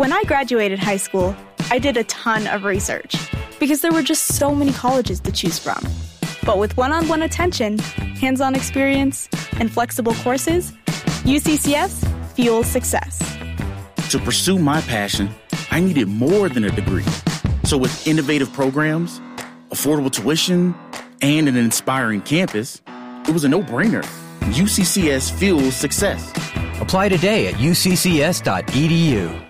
When I graduated high school, I did a ton of research because there were just so many colleges to choose from. But with one on one attention, hands on experience, and flexible courses, UCCS fuels success. To pursue my passion, I needed more than a degree. So, with innovative programs, affordable tuition, and an inspiring campus, it was a no brainer. UCCS fuels success. Apply today at uccs.edu.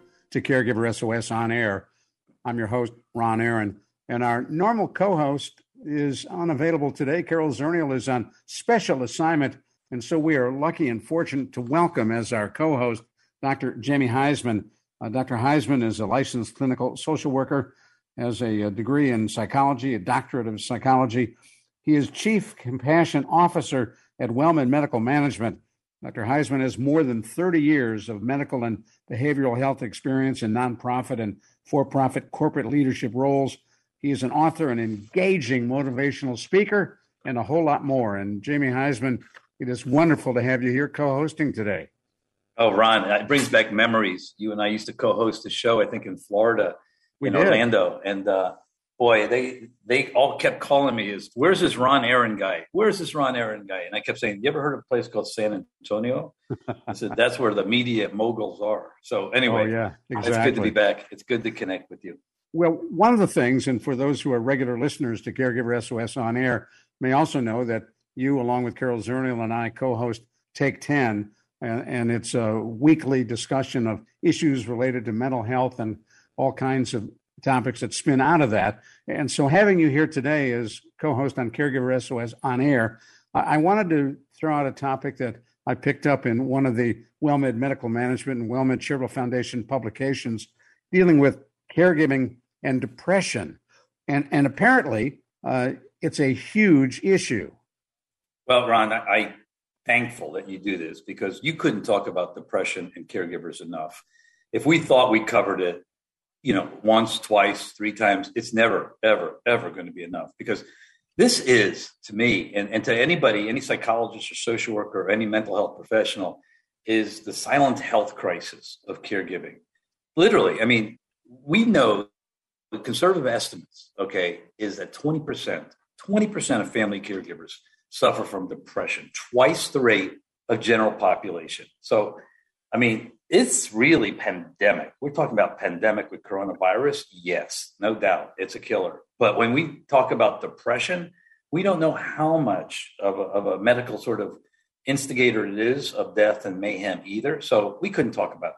to Caregiver SOS on air. I'm your host, Ron Aaron, and our normal co host is unavailable today. Carol Zernial is on special assignment, and so we are lucky and fortunate to welcome as our co host Dr. Jamie Huysman. Uh, Dr. Huysman is a licensed clinical social worker, has a, a degree in psychology, a doctorate of psychology. He is Chief Compassion Officer at WellMed Medical Management Dr. Huysman has more than 30 years of medical and behavioral health experience in nonprofit and for profit corporate leadership roles. He is an author, an engaging motivational speaker, and a whole lot more. And Jamie Huysman, it is wonderful to have you here co hosting today. Oh, Ron, it brings back memories. You and I used to co host a show, I think, in Florida, we in did. Orlando. And uh, boy, they they all kept calling me is where's this Ron Aaron guy? Where's this Ron Aaron guy? And I kept saying, You ever heard of a place called San Antonio? I said, That's where the media moguls are. So anyway, oh, yeah, exactly. it's good to be back. It's good to connect with you. Well, one of the things, and for those who are regular listeners to Caregiver SOS on air, may also know that you, along with Carol Zernial and I, co-host Take 10, and, and it's a weekly discussion of issues related to mental health and all kinds of topics that spin out of that. And so having you here today as co-host on Caregiver SOS on air, I wanted to throw out a topic that I picked up in one of the WellMed Medical Management and WellMed Charitable Foundation publications dealing with caregiving and depression. And, and apparently, uh, it's a huge issue. Well, Ron, I, I thankful that you do this because you couldn't talk about depression and caregivers enough. If we thought we covered it, you know, once, twice, three times, it's never, ever, ever going to be enough because this is to me and, and to anybody, any psychologist or social worker or any mental health professional, is the silent health crisis of caregiving. Literally, I mean, we know the conservative estimates, okay, is that 20%, 20% of family caregivers suffer from depression, twice the rate of general population. So, I mean, it's really pandemic. We're talking about pandemic with coronavirus. Yes, no doubt, it's a killer. But when we talk about depression, we don't know how much of a, of a medical sort of instigator it is of death and mayhem either. So we couldn't talk about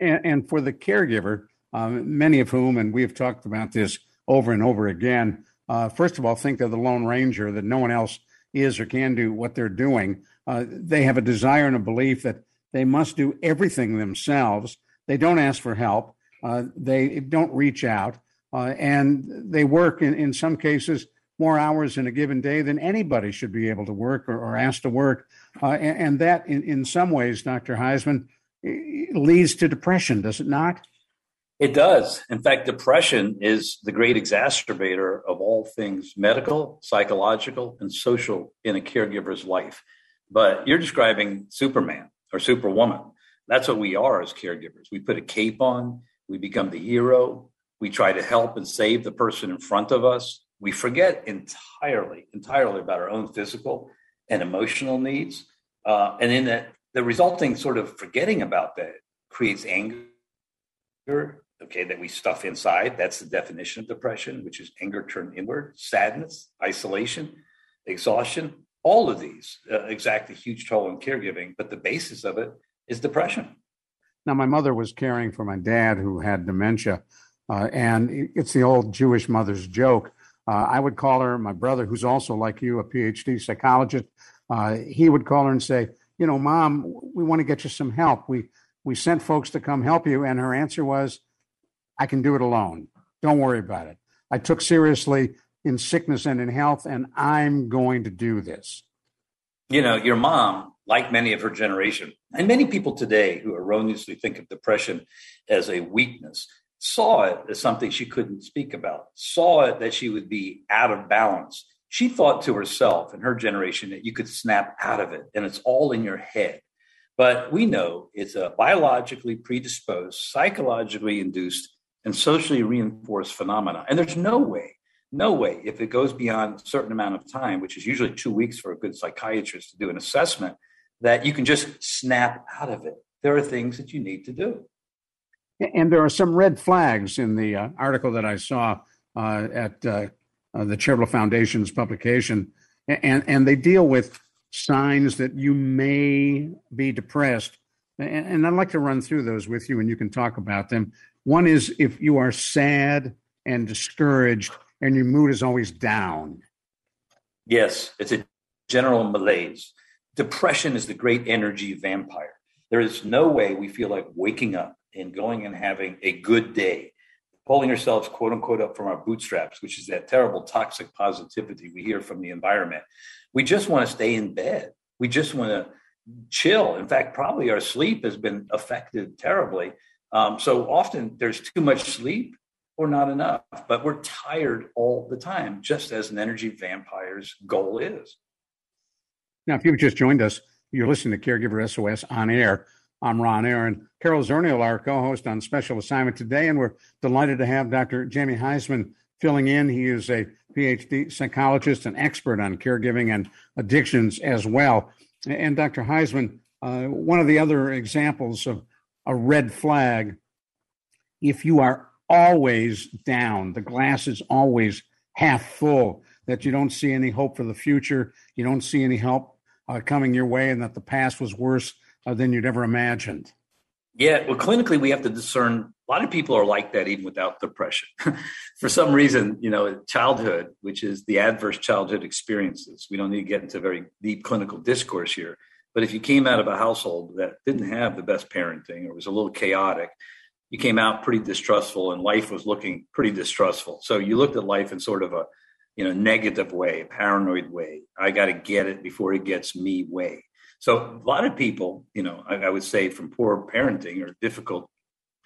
it enough. And, and for the caregiver, um, many of whom, and we've talked about this over and over again, uh, first of all, think they're the Lone Ranger, that no one else is or can do what they're doing. Uh, they have a desire and a belief that they must do everything themselves. They don't ask for help. Uh, they don't reach out. Uh, and they work in, in some cases more hours in a given day than anybody should be able to work or, or asked to work. Uh, and, and, that, in, in some ways, Dr. Huysman, leads to depression, does it not? It does. In fact, depression is the great exacerbator of all things medical, psychological, and social in a caregiver's life. But you're describing Superman or superwoman. That's what we are as caregivers. We put a cape on, we become the hero, we try to help and save the person in front of us. We forget entirely, entirely about our own physical and emotional needs. Uh, and in that, the resulting sort of forgetting about that creates anger, okay, that we stuff inside. That's the definition of depression, which is anger turned inward, sadness, isolation, exhaustion all of these uh, exact a huge toll on caregiving, but the basis of it is depression. Now, my mother was caring for my dad who had dementia, uh, and it's the old Jewish mother's joke. Uh, I would call her, my brother, who's also like you, a PhD psychologist, uh, he would call her and say, You know, mom, we want to get you some help. We We sent folks to come help you. And her answer was, I can do it alone. Don't worry about it. I took seriously in sickness and in health, and I'm going to do this. You know, your mom, like many of her generation, and many people today who erroneously think of depression as a weakness, saw it as something she couldn't speak about, saw it that she would be out of balance. She thought to herself in her generation that you could snap out of it and it's all in your head. But we know it's a biologically predisposed, psychologically induced, and socially reinforced phenomena. And there's no way, no way, if it goes beyond a certain amount of time, which is usually two weeks for a good psychiatrist to do an assessment, that you can just snap out of it. There are things that you need to do. And there are some red flags in the uh, article that I saw uh, at uh, uh the Charitable Foundation's publication, and and they deal with signs that you may be depressed. And, and I'd like to run through those with you, and you can talk about them. One is if you are sad and discouraged, and your mood is always down. Yes, it's a general malaise. Depression is the great energy vampire. There is no way we feel like waking up and going and having a good day, pulling ourselves, quote unquote, up from our bootstraps, which is that terrible toxic positivity we hear from the environment. We just want to stay in bed. We just want to chill. In fact, probably our sleep has been affected terribly. Um, so often there's too much sleep or not enough, but we're tired all the time, just as an energy vampire's goal is. Now, if you've just joined us, you're listening to Caregiver SOS on air. I'm Ron Aaron. Carol Zernial, our co host on special assignment today, and we're delighted to have Dr. Jamie Huysman filling in. He is a PhD psychologist and expert on caregiving and addictions as well. And Dr. Huysman, uh, one of the other examples of a red flag, if you are always down, the glass is always half full, that you don't see any hope for the future, you don't see any help uh, coming your way, and that the past was worse uh, than you'd ever imagined. Yeah, well, clinically, we have to discern. A lot of people are like that even without depression. For some reason, you know, childhood, which is the adverse childhood experiences. We don't need to get into very deep clinical discourse here. But if you came out of a household that didn't have the best parenting or was a little chaotic, you came out pretty distrustful and life was looking pretty distrustful. So you looked at life in sort of a, you know, negative way, paranoid way. I got to get it before it gets me way. So a lot of people, you know, I, I would say from poor parenting or difficult,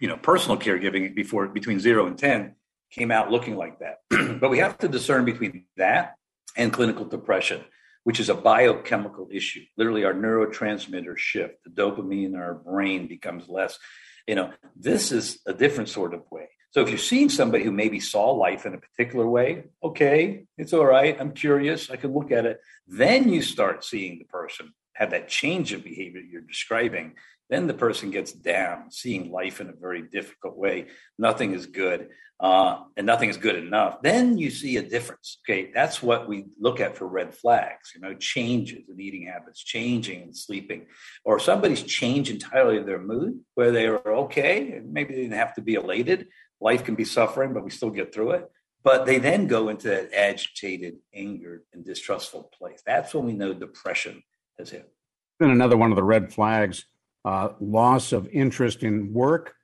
you know, personal caregiving before between zero and 10 came out looking like that. but we have to discern between that and clinical depression, which is a biochemical issue. Literally, our neurotransmitters shift. The dopamine in our brain becomes less. You know, this is a different sort of way. So if you're seeing somebody who maybe saw life in a particular way, okay, it's all right. I'm curious. I can look at it. Then you start seeing the person have that change of behavior you're describing, then the person gets down, seeing life in a very difficult way. Nothing is good, uh, and nothing is good enough. Then you see a difference. Okay, that's what we look at for red flags. You know, changes in eating habits, changing in sleeping, or somebody's changed entirely their mood, where they are okay, maybe they didn't have to be elated. Life can be suffering, but we still get through it. But they then go into that agitated, angered, and distrustful place. That's when we know depression has hit. Then another one of the red flags uh, loss of interest in work,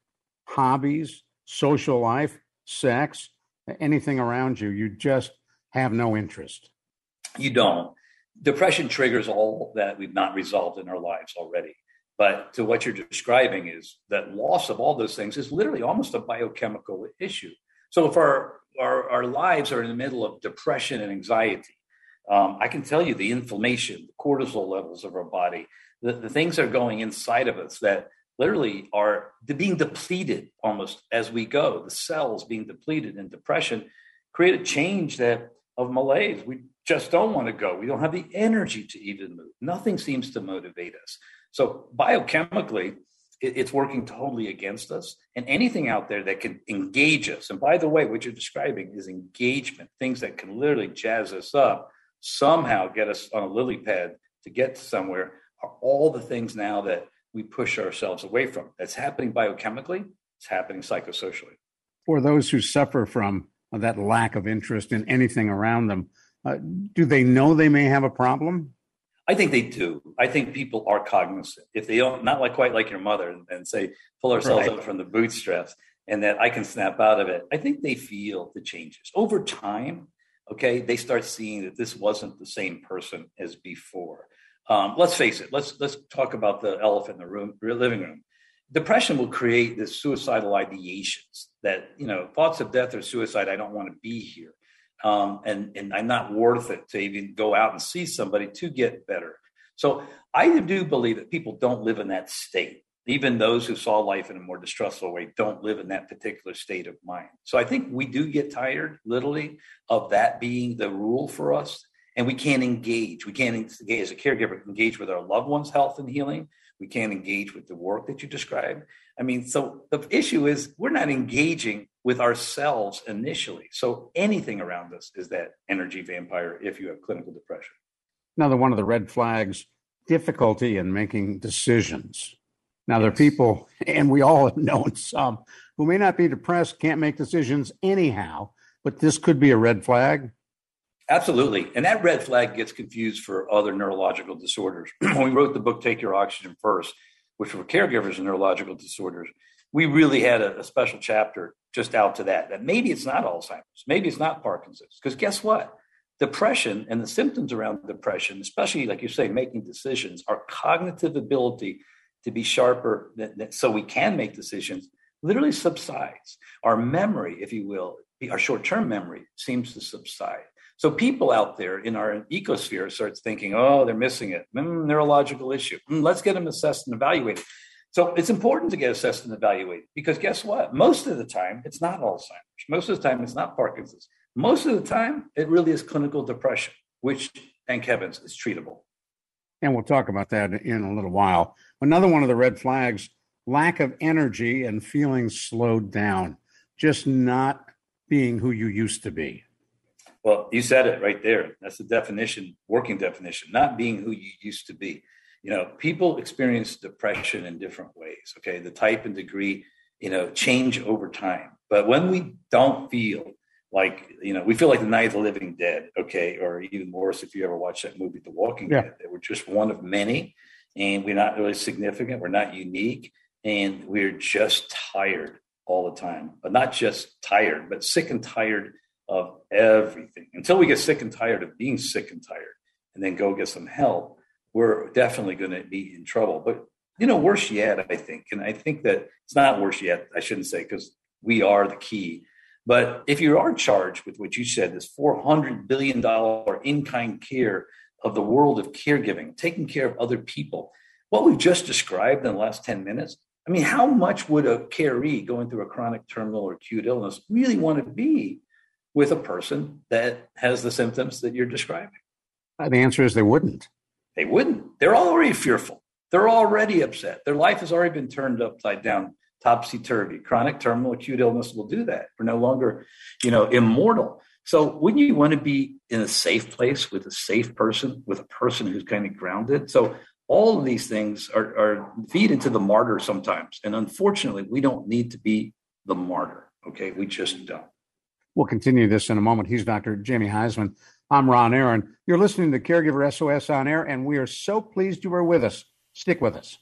hobbies, social life, sex, anything around you. You just have no interest. You don't. Depression triggers all that we've not resolved in our lives already. But to what you're describing is that loss of all those things is literally almost a biochemical issue. So if our, our, our lives are in the middle of depression and anxiety, um, I can tell you the inflammation, the cortisol levels of our body, the, the things are going inside of us that literally are being depleted almost as we go. The cells being depleted in depression create a change that of malaise. We just don't want to go. We don't have the energy to even move. Nothing seems to motivate us. So biochemically, it, it's working totally against us. And anything out there that can engage us. And by the way, what you're describing is engagement, things that can literally jazz us up somehow get us on a lily pad to get somewhere are all the things now that we push ourselves away from. That's happening biochemically, it's happening psychosocially. For those who suffer from that lack of interest in anything around them, uh, do they know they may have a problem? I think they do. I think people are cognizant. If they don't, not like quite like your mother, and say pull ourselves right. up from the bootstraps, and that I can snap out of it. I think they feel the changes over time. Okay, they start seeing that this wasn't the same person as before. Um, let's face it. Let's let's talk about the elephant in the room, living room. Depression will create this suicidal ideations that you know thoughts of death or suicide. I don't want to be here um, and and I'm not worth it to even go out and see somebody to get better. So I do believe that people don't live in that state. Even those who saw life in a more distressful way don't live in that particular state of mind. So I think we do get tired, literally, of that being the rule for us, and we can't engage. We can't engage as a caregiver engage with our loved ones' health and healing. We can't engage with the work that you described. I mean, so the issue is we're not engaging with ourselves initially. So anything around us is that energy vampire if you have clinical depression. Another one of the red flags difficulty in making decisions. Now, there are people, and we all have known some, who may not be depressed, can't make decisions anyhow, but this could be a red flag. Absolutely. And that red flag gets confused for other neurological disorders. when we wrote the book, Take Your Oxygen First, which were caregivers of neurological disorders, we really had a, a, special chapter just out to that. That maybe it's not Alzheimer's, maybe it's not Parkinson's. Because guess what? Depression and the symptoms around depression, especially like you say, making decisions, our cognitive ability to be sharper so we can make decisions literally subsides. Our memory, if you will, our short term memory seems to subside. So people out there in our ecosphere starts thinking, oh, they're missing it. Mm, neurological issue. Mm, let's get them assessed and evaluated. So it's important to get assessed and evaluated because guess what? Most of the time, it's not Alzheimer's. Most of the time, it's not Parkinson's. Most of the time, it really is clinical depression, which, thank heavens, is treatable. And we'll talk about that in a little while. Another one of the red flags lack of energy and feeling slowed down, just not being who you used to be. Well, you said it right there. That's the definition, working definition, not being who you used to be. You know people experience depression in different ways okay? The type and degree you know change over time. But when we don't feel like you know we feel like the night of the living dead okay? Or even worse if you ever watch that movie the walking yeah. dead they were just one of many and we're not really significant we're not unique and we're just tired all the time. But not just tired but sick and tired of everything until we get sick and tired of being sick and tired and then go get some help we're definitely going to be in trouble. But you know, worse yet, I think, and I think that it's not worse yet. I shouldn't say because we are the key. But if you are charged with what you said, this four hundred billion dollar in kind care of the world of caregiving, taking care of other people, what we've just described in the last ten minutes. I mean, how much would a caree going through a chronic terminal or acute illness really want to be with a person that has the symptoms that you're describing? The answer is they wouldn't. They wouldn't. They're already fearful. They're already upset. Their life has already been turned upside down, topsy turvy. Chronic terminal acute illness will do that. We're no longer, you know, immortal. So wouldn't you want to be in a safe place with a safe person, with a person who's kind of grounded? So all of these things are, are feed into the martyr sometimes. And unfortunately, we don't need to be the martyr. Okay. We just don't. We'll continue this in a moment. He's Dr. Jamie Huysman. I'm Ron Aaron. You're listening to Caregiver SOS on air, and we are so pleased you are with us. Stick with us.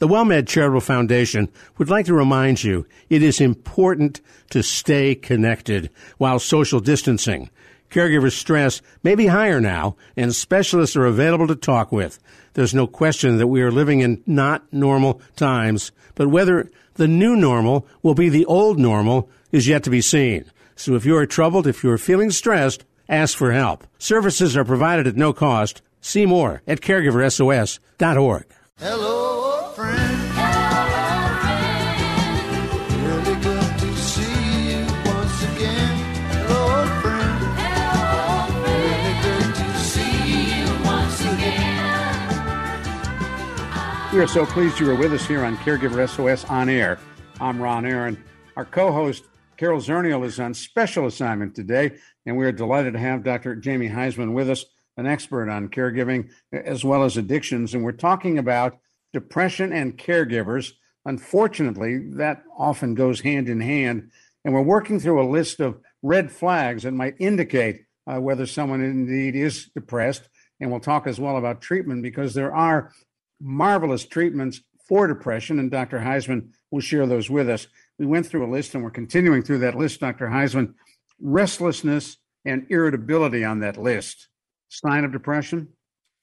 The WellMed Charitable Foundation would like to remind you it is important to stay connected while social distancing. Caregiver stress may be higher now, and specialists are available to talk with. There's no question that we are living in not normal times, but whether the new normal will be the old normal is yet to be seen. So if you are troubled, if you are feeling stressed, ask for help. Services are provided at no cost. See more at caregiversos.org. Hello, friend. We are so pleased you are with us here on Caregiver SOS On Air. I'm Ron Aaron. Our co host, Carol Zernial is on special assignment today, and we are delighted to have Dr. Jamie Huysman with us, an expert on caregiving as well as addictions. And we're talking about depression and caregivers. Unfortunately, that often goes hand in hand. And we're working through a list of red flags that might indicate uh, whether someone indeed is depressed. And we'll talk as well about treatment because there are marvelous treatments for depression, and Dr. Huysman will share those with us. We went through a list and we're continuing through that list, Dr. Huysman. Restlessness and irritability on that list. Sign of depression?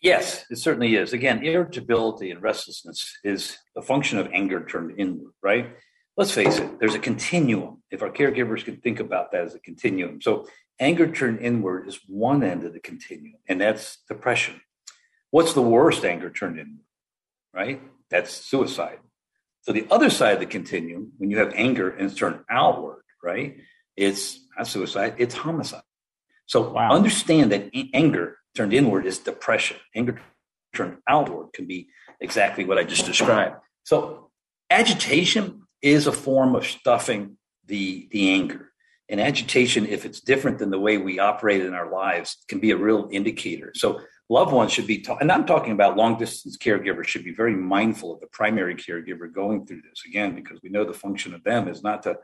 Yes, it certainly is. Again, irritability and restlessness is a function of anger turned inward, right? Let's face it, there's a continuum. If our caregivers can think about that as a continuum. So, anger turned inward is one end of the continuum, and that's depression. What's the worst anger turned inward, right? That's suicide. So, the other side of the continuum, when you have anger and it's turned outward, right? It's not suicide, it's homicide. So, wow. understand that anger turned inward is depression. Anger turned outward can be exactly what I just described. So agitation is a form of stuffing the, the anger. And agitation, if it's different than the way we operate in our lives, can be a real indicator. So loved ones should be, ta- and I'm talking about long distance caregivers should be very mindful of the primary caregiver going through this again, because we know the function of them is not to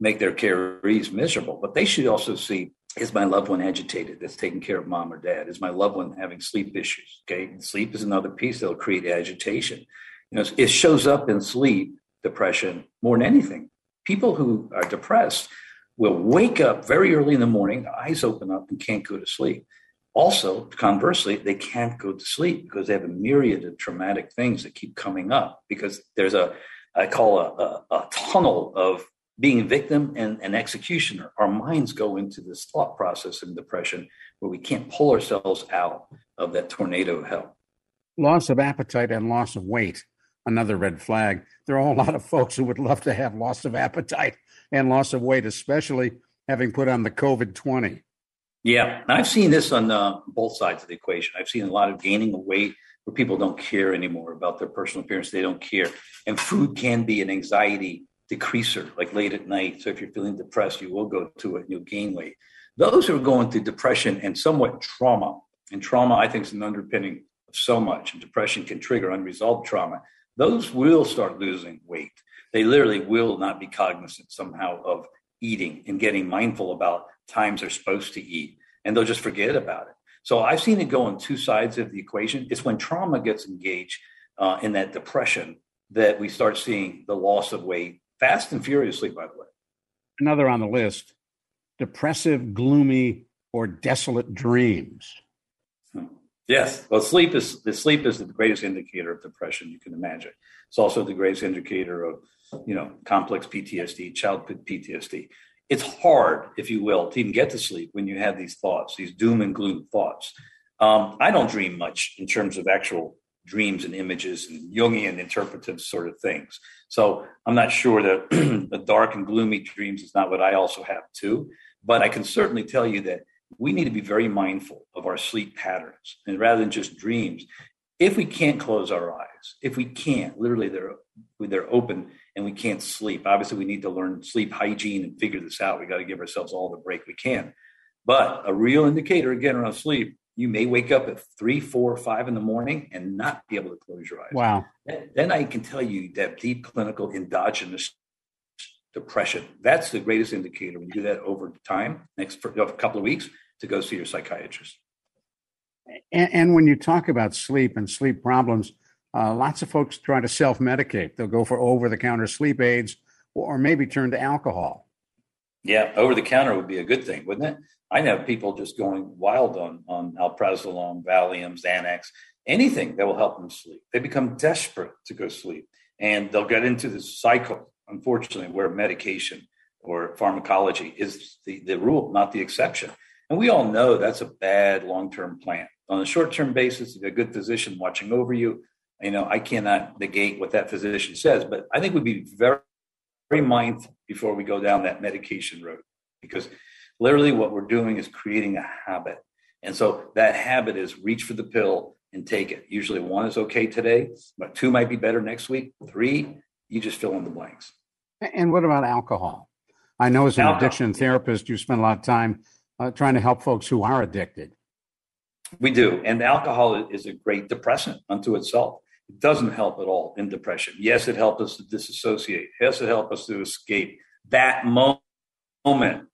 make their carees miserable, but they should also see is my loved one agitated that's taking care of mom or dad? Is my loved one having sleep issues? Okay. Sleep is another piece that'll create agitation. You know, it shows up in sleep, depression, more than anything. People who are depressed will wake up very early in the morning, eyes open up, and can't go to sleep. Also, conversely, they can't go to sleep because they have a myriad of traumatic things that keep coming up because there's a, I call a, a, a tunnel of being victim and an executioner. Our minds go into this thought process in depression where we can't pull ourselves out of that tornado of hell. Loss of appetite and loss of weight, another red flag. There are a lot of folks who would love to have loss of appetite and loss of weight, especially having put on the COVID 20. Yeah, and I've seen this on uh, both sides of the equation. I've seen a lot of gaining of weight where people don't care anymore about their personal appearance. They don't care. And food can be an anxiety decreaser, like late at night. So if you're feeling depressed, you will go to it and you'll gain weight. Those who are going through depression and somewhat trauma, and trauma, I think, is an underpinning of so much, and depression can trigger unresolved trauma, those will start losing weight. They literally will not be cognizant somehow of eating and getting mindful about times they're supposed to eat, and they'll just forget about it. So I've seen it go on two sides of the equation. It's when trauma gets engaged uh, in that depression that we start seeing the loss of weight fast and furiously, by the way. Another on the list depressive, gloomy, or desolate dreams. Hmm. Yes. Well, sleep is the sleep is the greatest indicator of depression you can imagine. It's also the greatest indicator of, you know, complex PTSD, child PTSD. It's hard, if you will, to even get to sleep when you have these thoughts, these doom and gloom thoughts. Um, I don't dream much in terms of actual dreams and images and Jungian interpretive sort of things. So I'm not sure that the dark and gloomy dreams is not what I also have too. But I can certainly tell you that we need to be very mindful of our sleep patterns and rather than just dreams. If we can't close our eyes, if we can't, literally they're they're open and we can't sleep. Obviously, we need to learn sleep hygiene and figure this out. We got to give ourselves all the break we can. But a real indicator again around sleep you may wake up at three, four, five in the morning and not be able to close your eyes. Wow. Then I can tell you that deep clinical endogenous depression. That's the greatest indicator when you do that over time, next for a couple of weeks, to go see your psychiatrist. And, and when you talk about sleep and sleep problems, uh, lots of folks try to self medicate. They'll go for over the counter sleep aids or maybe turn to alcohol. Yeah, over the counter would be a good thing, wouldn't it? I know people just going wild on on alprazolam, Valium, Xanax, anything that will help them sleep. They become desperate to go sleep, and they'll get into this cycle. Unfortunately, where medication or pharmacology is the, the rule, not the exception. And we all know that's a bad long term plan. On a short term basis, you have a good physician watching over you. You know, I cannot negate what that physician says, but I think we'd be very, very mindful before we go down that medication road because literally what we're doing is creating a habit. And so that habit is reach for the pill and take it. Usually one is okay today, but two might be better next week. Three, you just fill in the blanks. And what about alcohol? I know as an alcohol. addiction therapist, you spend a lot of time uh, trying to help folks who are addicted. We do. And alcohol is a great depressant unto itself. It doesn't help at all in depression. Yes, it helps us to disassociate. Yes, it helps us to escape that moment.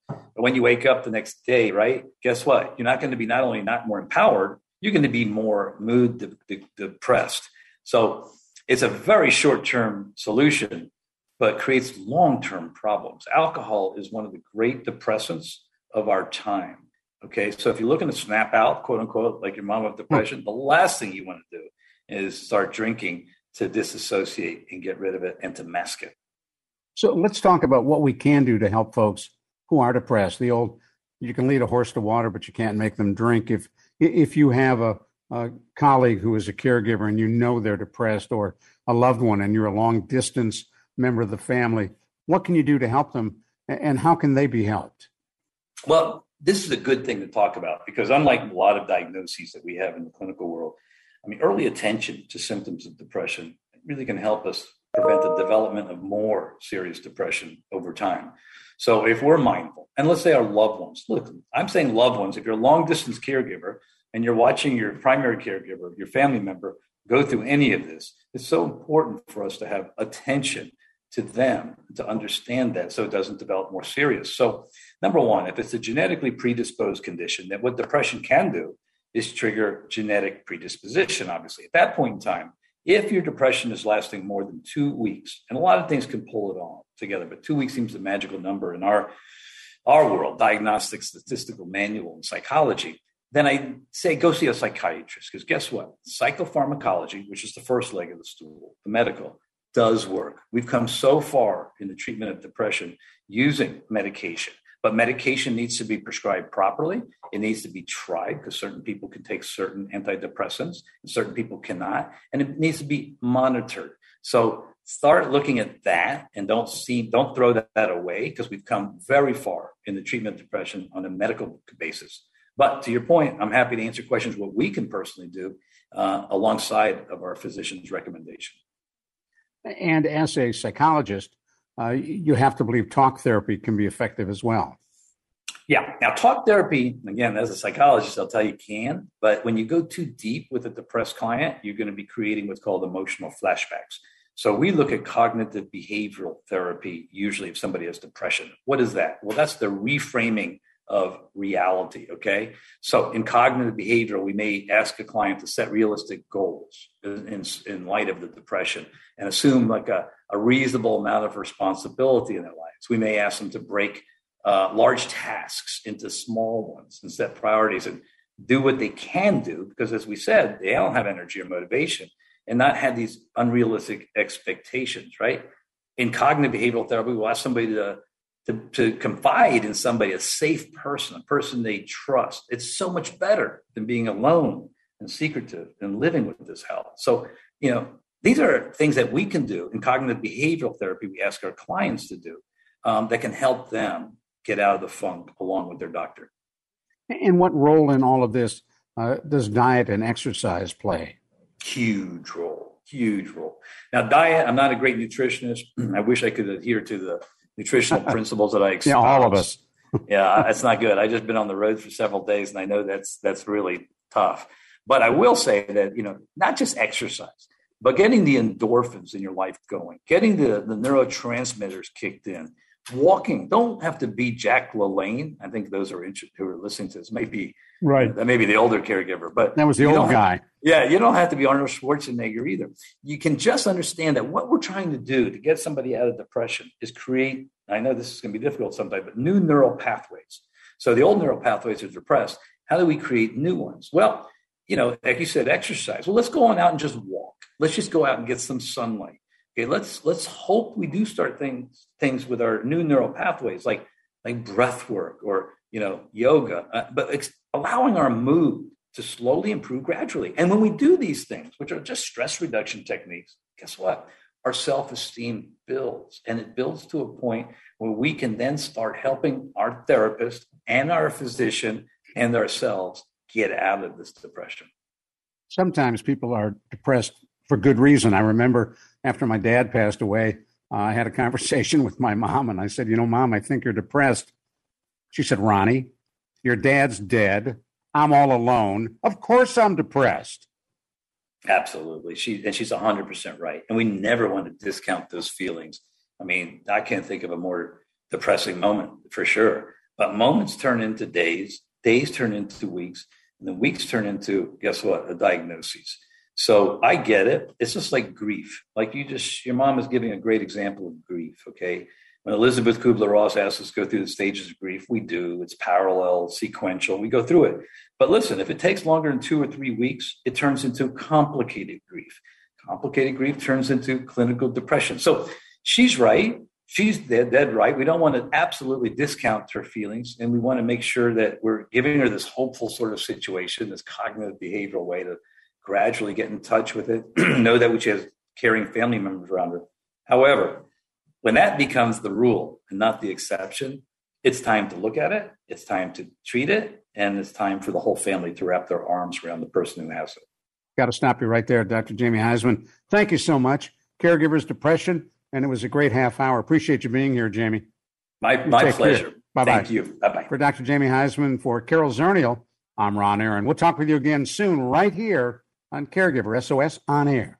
But when you wake up the next day, right? Guess what? You're not going to be not only not more empowered, you're going to be more mood de- de- depressed. So it's a very short term solution, but creates long term problems. Alcohol is one of the great depressants of our time. Okay. So if you're looking to snap out, quote unquote, like your mom with depression, hmm. the last thing you want to do is start drinking to disassociate and get rid of it and to mask it. So let's talk about what we can do to help folks who are depressed. The old you can lead a horse to water, but you can't make them drink. If if you have a, a colleague who is a caregiver and you know they're depressed, or a loved one and you're a long distance member of the family, what can you do to help them, and how can they be helped? Well, this is a good thing to talk about because unlike a lot of diagnoses that we have in the clinical world, I mean, early attention to symptoms of depression really can help us prevent the development of more serious depression over time. So if we're mindful, and let's say our loved ones, look, I'm saying loved ones, if you're a long distance caregiver and you're watching your primary caregiver, your family member go through any of this, it's so important for us to have attention to them to understand that so it doesn't develop more serious. So, number one, if it's a genetically predisposed condition, then what depression can do is trigger genetic predisposition, obviously. At that point in time, if your depression is lasting more than two weeks, and a lot of things can pull it all together, but two weeks seems the magical number in our our world, diagnostic statistical manual and psychology, then I say go see a psychiatrist because guess what? Psychopharmacology, which is the first leg of the stool, the medical, does work. We've come so far in the treatment of depression using medication, but medication needs to be prescribed properly. It needs to be tried because certain people can take certain antidepressants and certain people cannot, and it needs to be monitored. So start looking at that and don't see don't throw that, that away because we've come very far in the treatment of depression on a medical basis. But to your point, I'm happy to answer questions what we can personally do uh, alongside of our physician's recommendation. And as a psychologist, uh, you have to believe talk therapy can be effective as well. Yeah. Now, talk therapy, again, as a psychologist, I'll tell you can, but when you go too deep with a depressed client, you're going to be creating what's called emotional flashbacks. So we look at cognitive behavioral therapy, usually if somebody has depression. What is that? Well, that's the reframing of reality. Okay. So in cognitive behavioral, we may ask a client to set realistic goals in, in light of the depression and assume like a, a reasonable amount of responsibility in their lives. We may ask them to break uh, large tasks into small ones and set priorities and do what they can do because as we said they don't have energy or motivation and not have these unrealistic expectations right in cognitive behavioral therapy we'll ask somebody to to, to confide in somebody, a safe person, a person they trust. It's so much better than being alone and secretive and living with this hell. So, you know, these are things that we can do in cognitive behavioral therapy. We ask our clients to do um, that can help them get out of the funk along with their doctor. And what role in all of this uh, does diet and exercise play? Huge role, huge role. Now, diet, I'm not a great nutritionist. I wish I could adhere to the nutritional principles that I expect. Yeah, all of us. yeah, that's not good. I just been on the road for several days, and I know that's that's really tough. But I will say that you know, not just exercise, but getting the endorphins in your life going, getting the the neurotransmitters kicked in, walking. Don't have to be Jack LaLanne. I think those are who are listening to this. Maybe Right. that may be the older caregiver, but That was the old don't have- guy. yeah, you don't have to be Arnold Schwarzenegger either. You can just understand that what we're trying to do to get somebody out of depression is create, I know this is going to be difficult sometimes, but new neural pathways. So the old neural pathways are depressed. How do we create new ones? Well, you know, like you said, exercise. Well, let's go on out and just walk. Let's just go out and get some sunlight. Okay, let's let's hope we do start things things with our new neural pathways like like breath work or you know yoga, uh, but ex- allowing our mood to slowly improve gradually. And when we do these things, which are just stress reduction techniques, guess what? Our self esteem builds and it builds to a point where we can then start helping our therapist and our physician and ourselves get out of this depression. Sometimes people are depressed for good reason. I remember after my dad passed away, uh, I had a conversation with my mom and I said, You know, mom, I think you're depressed. She said, Ronnie, your dad's dead. I'm all alone. Of course I'm depressed. Absolutely. She and she's 100% right. And we never want to discount those feelings. I mean, I can't think of a more depressing moment for sure. But moments turn into days, days turn into weeks, and the weeks turn into, guess what, a diagnosis. So I get it. It's just like grief. Like you just, your mom is giving a great example of grief. Okay. When Elisabeth Kübler-Ross asks us to go through the stages of grief, we do. It's parallel, sequential. We go through it. But listen, if it takes longer than two or three weeks, it turns into complicated grief. Complicated grief turns into clinical depression. So she's right. She's dead, dead right. We don't want to absolutely discount her feelings, and we want to make sure that we're giving her this hopeful sort of situation, this cognitive behavioral way to gradually get in touch with it, know that which has caring family members around her. However, when that becomes the rule and not the exception, it's time to look at it, it's time to treat it, and it's time for the whole family to wrap their arms around the person who has it. Got to stop you right there, Dr. Jamie Huysman. Thank you so much. Caregivers Depression, and it was a great half hour. Appreciate you being here, Jamie. My, my pleasure. Bye-bye. Thank you. Bye bye. For Dr. Jamie Huysman, for Carol Zernial, I'm Ron Aaron. We'll talk with you again soon, right here on Caregiver SOS On Air.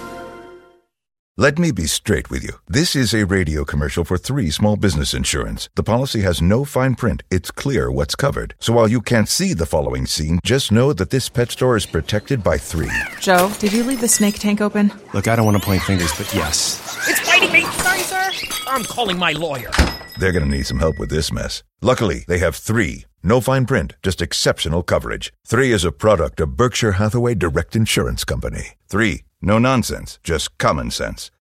Let me be straight with you. This is a radio commercial for three small business insurance. The policy has no fine print. It's clear what's covered. So while you can't see the following scene, just know that this pet store is protected by three. Joe, did you leave the snake tank open? Look, I don't want to point fingers, but yes. It's biting me! Sorry, sir! I'm calling my lawyer. They're going to need some help with this mess. Luckily, they have three. No fine print, just exceptional coverage. Three is a product of Berkshire Hathaway Direct Insurance Company. Three, no nonsense, just common sense.